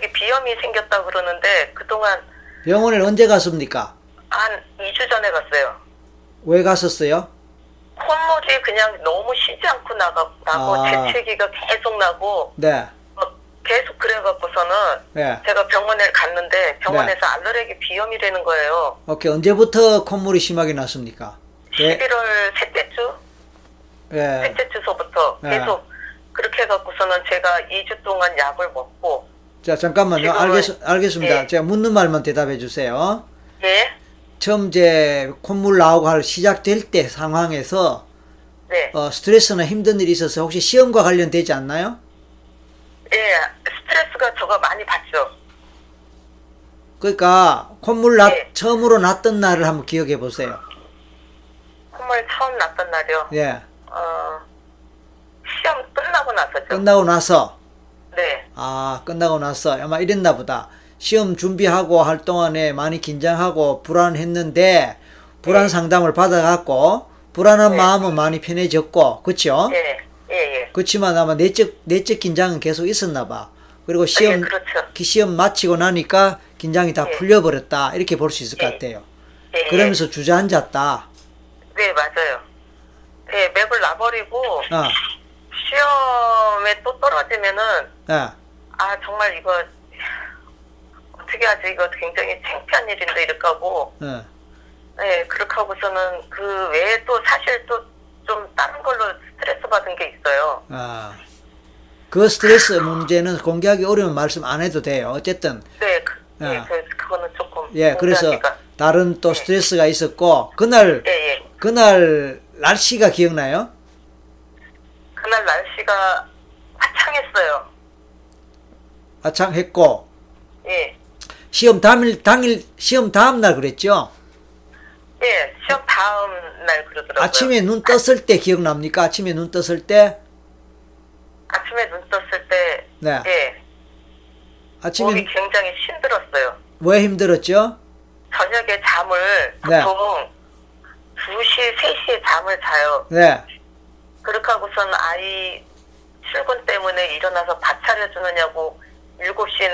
비염이 생겼다 그러는데 그동안 병원에 언제 갔습니까? 한 2주 전에 갔어요. 왜 갔었어요? 콧물이 그냥 너무 쉬지 않고 나가, 나고 아. 재채기가 계속 나고 네. 어, 계속 그래갖고서는 네. 제가 병원에 갔는데 병원에서 알레르기 비염이라는 거예요. 오케이. 언제부터 콧물이 심하게 났습니까? 예. 11월 셋째 주? 예. 셋째 주서부터 네. 계속 그렇게 해갖고서는 제가 2주 동안 약을 먹고 자, 잠깐만요. 알겠, 알겠습니다. 예. 제가 묻는 말만 대답해 주세요. 예? 처음 이제 콧물 나오고 할 시작될 때 상황에서 네. 어, 스트레스나 힘든 일이 있어서 혹시 시험과 관련되지 않나요? 예, 스트레스가 저가 많이 받죠. 그러니까 콧물 났, 예. 처음으로 났던 날을 한번 기억해 보세요. 콧물 처음 났던 날이요. 예. 어, 시험 끝나고 나서죠. 끝나고 나서 네. 아, 끝나고 나서 아마 이랬나 보다. 시험 준비하고 할 동안에 많이 긴장하고 불안했는데 불안 네. 상담을 받아갖고 불안한 네. 마음은 많이 편해졌고, 그렇죠? 예, 예, 예. 그렇지만 아마 내적 내적 긴장은 계속 있었나 봐. 그리고 시험 예, 그렇죠. 기- 시험 마치고 나니까 긴장이 다 예. 풀려버렸다 이렇게 볼 수 있을 것 예. 같아요. 예, 그러면서 주저앉았다. 예. 네, 맞아요. 네, 맥을 놔버리고 어, 시험에 또 떨어지면은 예, 아 정말 이거 어떻게 하지 이거 굉장히 창피한 일인데 이렇게 하고 예. 네 그렇게 하고서는 그 외에 또 사실 또 좀 다른 걸로 스트레스 받은 게 있어요. 아, 그 스트레스 문제는 공개하기 어려운 말씀 안 해도 돼요. 어쨌든 네, 그, 예, 아. 그, 그거는 조금 예, 그래서 공개하기가- 다른 또 예. 스트레스가 있었고 그날 예, 예. 그날 날씨가 기억나요? 그날 날씨가 화창했어요. 아창했고 예, 시험 당일 당일 시험 다음 날 그랬죠? 예, 시험 다음 날 그러더라고요. 아침에 눈 떴을 때 기억납니까? 아침에 눈 떴을 때? 아침에 눈 떴을 때, 네. 예, 아침에 몸이 굉장히 힘들었어요. 왜 힘들었죠? 저녁에 잠을 네. 보통 2시, 3시에 잠을 자요. 네. 그렇게 하고서는 아이 출근 때문에 일어나서 밥 차려주느냐고 7시에